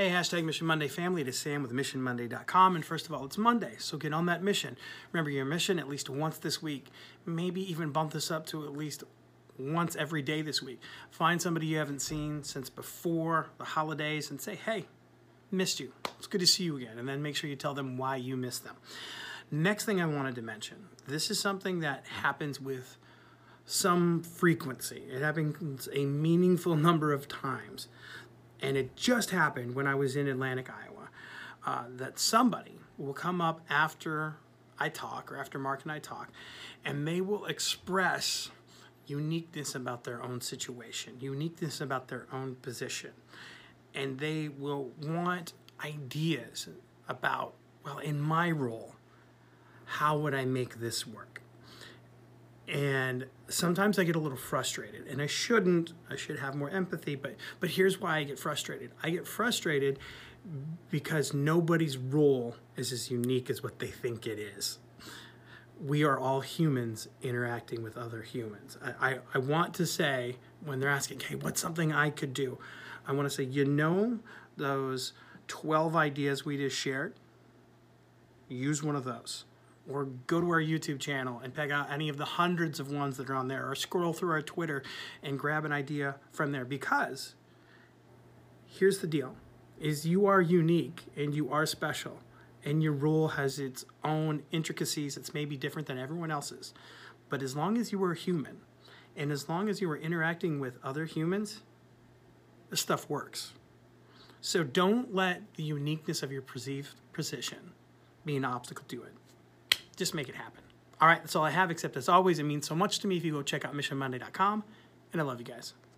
Hey, hashtag Mission Monday family. It is Sam with MissionMonday.com. And first of all, it's Monday, so get on that mission. Remember your mission at least once this week. Maybe even bump this up to at least once every day this week. Find somebody you haven't seen since before the holidays and say, hey, missed you. It's good to see you again. And then make sure you tell them why you missed them. Next thing I wanted to mention this is something that happens with some frequency, it happens a meaningful number of times and it just happened when I was in Atlantic, Iowa, uh, that somebody will come up after I talk or after Mark and I talk, and they will express uniqueness about their own situation, uniqueness about their own position, and they will want ideas about, well, in my role, how would I make this work? And sometimes I get a little frustrated and I shouldn't I should have more empathy but but here's why I get frustrated. I get frustrated because nobody's role is as unique as what they think it is. We are all humans interacting with other humans. I, I, I want to say when they're asking hey what's something I could do? I want to say you know those 12 ideas we just shared? Use one of those or go to our YouTube channel and pick out any of the hundreds of ones that are on there, or scroll through our Twitter and grab an idea from there. Because here's the deal is you are unique and you are special and your role has its own intricacies. It's maybe different than everyone else's. But as long as you are human and as long as you are interacting with other humans this stuff works. So don't let the uniqueness of your perceived position be an obstacle to it just make it happen. All right, that's all I have, except as always, it means so much to me if you go check out missionmonday.com, and I love you guys.